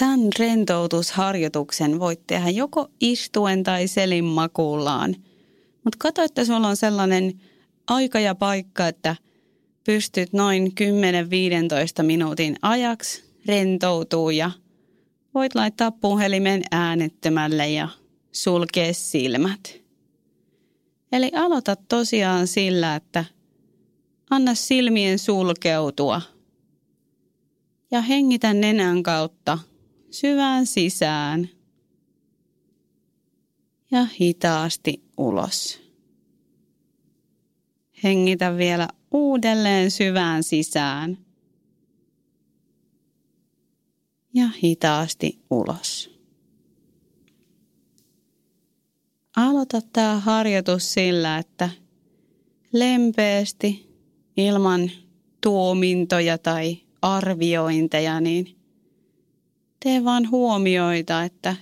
Tämän rentoutusharjoituksen voit tehdä joko istuen tai selin makuullaan. Mutta katso, että sulla on sellainen aika ja paikka, että pystyt noin 10-15 minuutin ajaksi rentoutuu ja voit laittaa puhelimen äänettömälle ja sulkea silmät. Eli aloita tosiaan sillä, että anna silmien sulkeutua ja hengitä nenän kautta syvään sisään ja hitaasti ulos. Hengitä vielä uudelleen syvään sisään ja hitaasti ulos. Aloita tämä harjoitus sillä, että lempeästi ilman tuomintoja tai arviointeja, niin tee vaan huomioita, että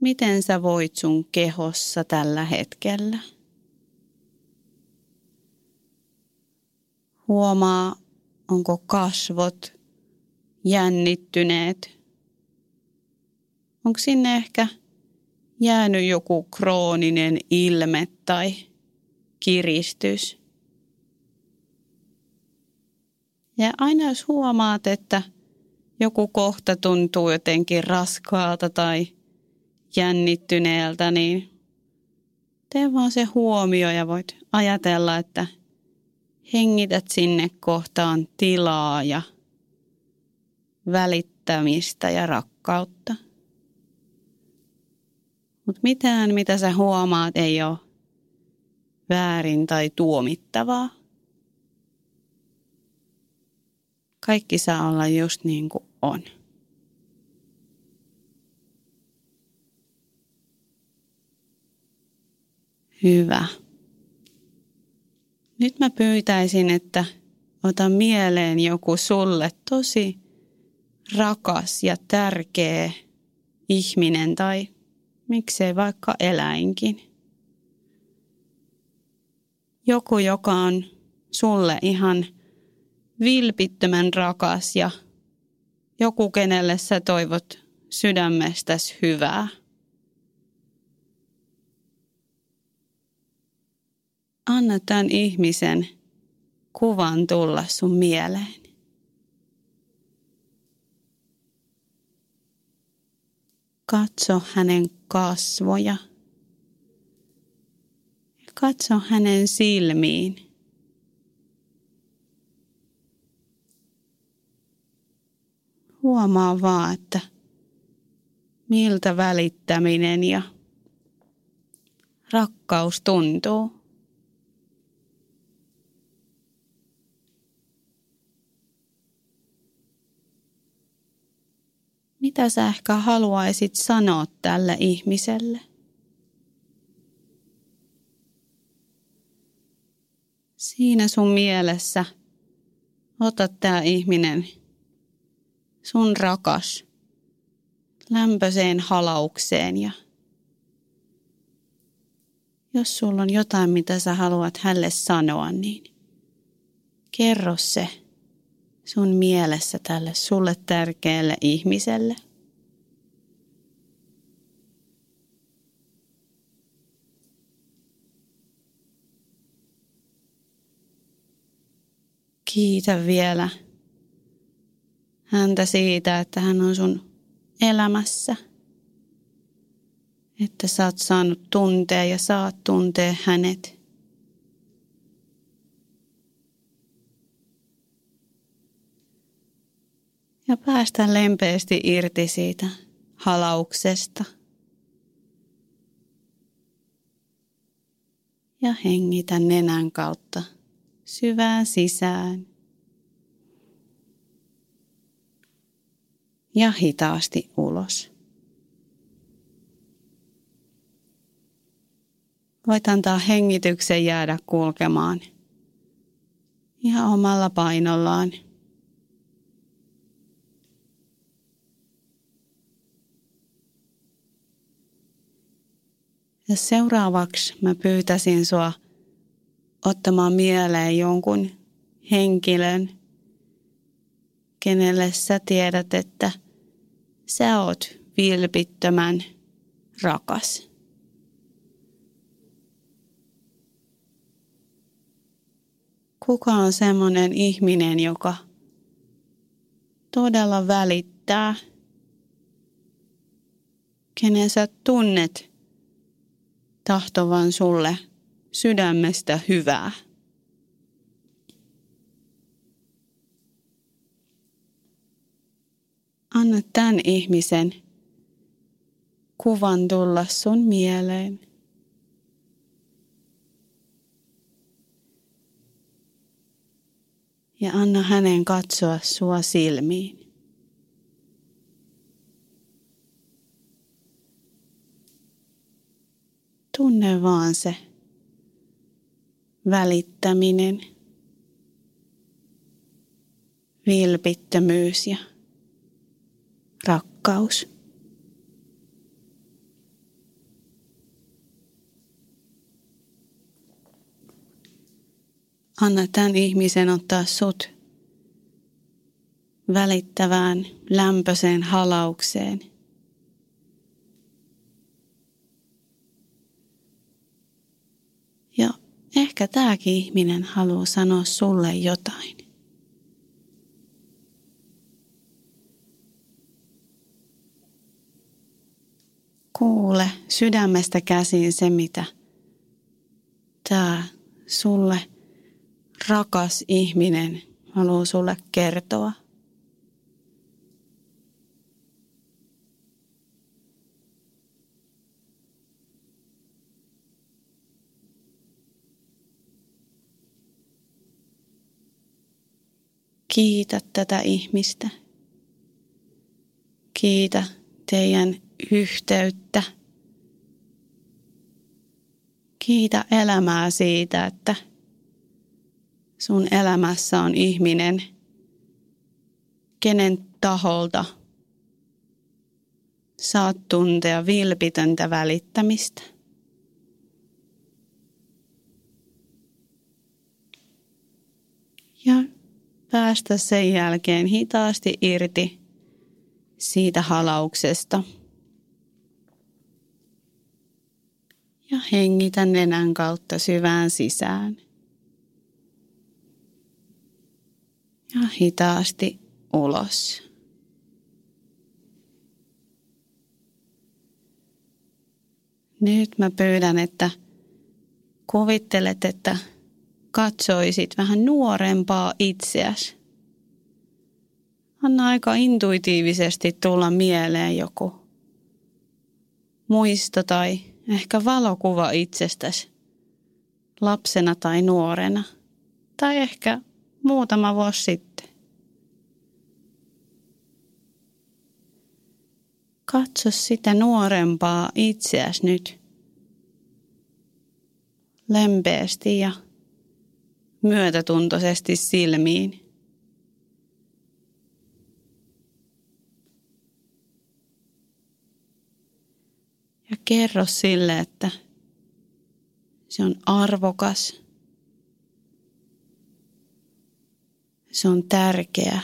miten sä voit sun kehossa tällä hetkellä. Huomaa, onko kasvot jännittyneet. Onko sinne ehkä jäänyt joku krooninen ilme tai kiristys? Ja aina jos huomaat, että joku kohta tuntuu jotenkin raskaalta tai jännittyneeltä, niin tee vaan se huomio ja voit ajatella, että hengität sinne kohtaan tilaa ja välittämistä ja rakkautta. Mutta mitään, mitä sä huomaat, ei ole väärin tai tuomittavaa. Kaikki saa olla just niin kuin on. Hyvä. Nyt mä pyytäisin, että ota mieleen joku sulle tosi rakas ja tärkeä ihminen tai miksei vaikka eläinkin. Joku, joka on sulle ihan vilpittömän rakas ja joku, kenelle sä toivot sydämestäsi hyvää. Anna tämän ihmisen kuvan tulla sun mieleen. Katso hänen kasvoja. Katso hänen silmiin. Huomaa vaan, että miltä välittäminen ja rakkaus tuntuu. Mitä sä ehkä haluaisit sanoa tälle ihmiselle? Siinä sun mielessä ota tämä ihminen, sun rakas, lämpöiseen halaukseen ja jos sulla on jotain, mitä sä haluat hälle sanoa, niin kerro se sun mielessä tälle sulle tärkeälle ihmiselle. Kiitä vielä häntä siitä, että hän on sun elämässä. Että sä oot saanut tuntea ja saat tuntea hänet. ja päästä lempeästi irti siitä halauksesta. Ja hengitä nenän kautta syvään sisään. Ja hitaasti ulos. Voit antaa hengityksen jäädä kulkemaan ihan omalla painollaan. Ja seuraavaksi mä pyytäisin sua ottamaan mieleen jonkun henkilön, kenelle sä tiedät, että sä oot vilpittömän rakas. Kuka on semmoinen ihminen, joka todella välittää, kenen sä tunnet tahtovan sulle sydämestä hyvää? Anna tämän ihmisen kuvan tulla sun mieleen. Ja anna hänen katsoa sua silmiin. Tunne vaan se välittäminen, vilpittömyys ja rakkaus. Anna tämän ihmisen ottaa sut välittävään, lämpöiseen halaukseen. Ja ehkä tämäkin ihminen haluaa sanoa sulle jotain. Kuule sydämestä käsin se, mitä tämä sulle rakas ihminen haluaa sulle kertoa. Kiitä tätä ihmistä. Kiitä teidän yhteyttä. Kiitä elämää siitä, että sun elämässä on ihminen, kenen taholta saat tuntea vilpitöntä välittämistä. Ja päästä sen jälkeen hitaasti irti siitä halauksesta. Ja hengitä nenän kautta syvään sisään. Ja hitaasti ulos. Nyt mä pyydän, että kuvittelet, että katsoisit vähän nuorempaa itseäsi. Anna aika intuitiivisesti tulla mieleen joku muisto tai ehkä valokuva itsestäsi lapsena tai nuorena. Tai ehkä muutama vuosi sitten. Katso sitä nuorempaa itseäsi nyt lempeästi ja myötätuntoisesti silmiin. Ja kerro sille, että se on arvokas. Se on tärkeä.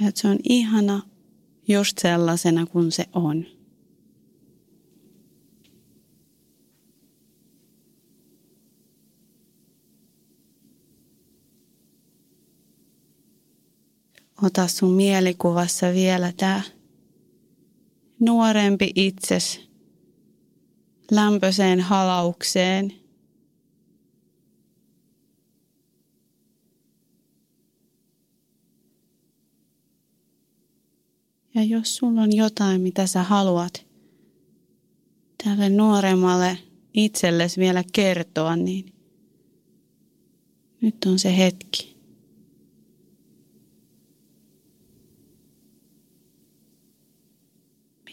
Ja että se on ihana just sellaisena kuin se on. Ota sun mielikuvassa vielä tämä nuorempi itses lämpöiseen halaukseen. Ja jos sulla on jotain, mitä sä haluat tälle nuoremmalle itsellesi vielä kertoa, niin nyt on se hetki.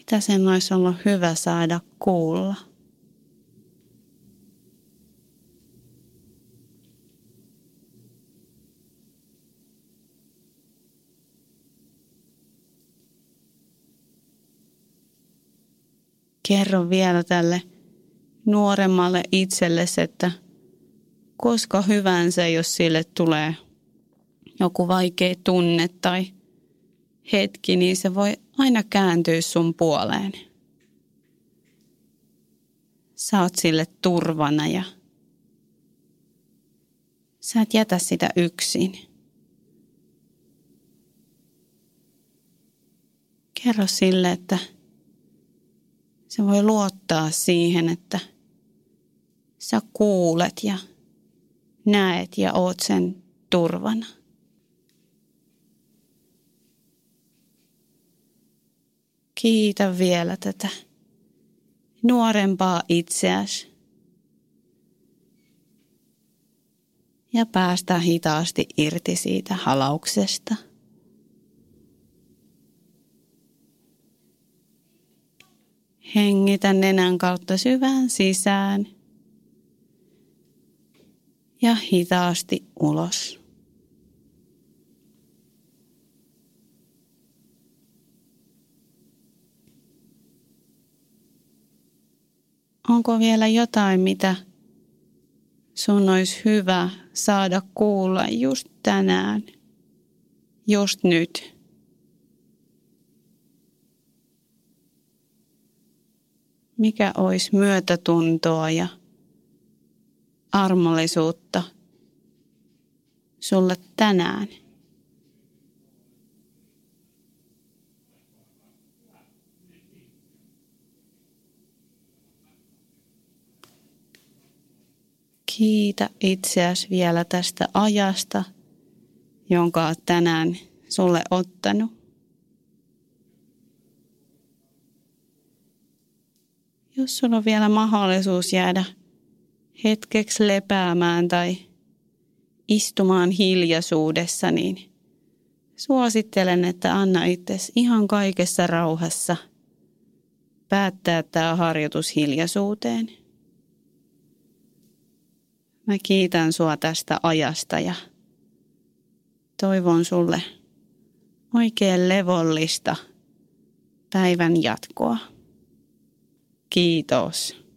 Mitä sen olisi ollut hyvä saada kuulla? Kerro vielä tälle nuoremmalle itsellesi, että koska hyvänsä, jos sille tulee joku vaikea tunne tai – hetki, niin se voi aina kääntyä sun puoleen. Sä oot sille turvana ja sä et jätä sitä yksin. Kerro sille, että se voi luottaa siihen, että sä kuulet ja näet ja oot sen turvana. Kiitä vielä tätä nuorempaa itseäsi. Ja päästä hitaasti irti siitä halauksesta. Hengitä nenän kautta syvään sisään ja hitaasti ulos. Onko vielä jotain, mitä sun olisi hyvä saada kuulla just tänään, just nyt? Mikä olisi myötätuntoa ja armollisuutta sulle tänään? Kiitä itseäsi vielä tästä ajasta, jonka olet tänään sulle ottanut. Jos sulla on vielä mahdollisuus jäädä hetkeksi lepäämään tai istumaan hiljaisuudessa, niin suosittelen, että anna itsesi ihan kaikessa rauhassa päättää tämä harjoitus hiljaisuuteen. Mä kiitän sua tästä ajasta ja toivon sulle oikein levollista päivän jatkoa. Kiitos.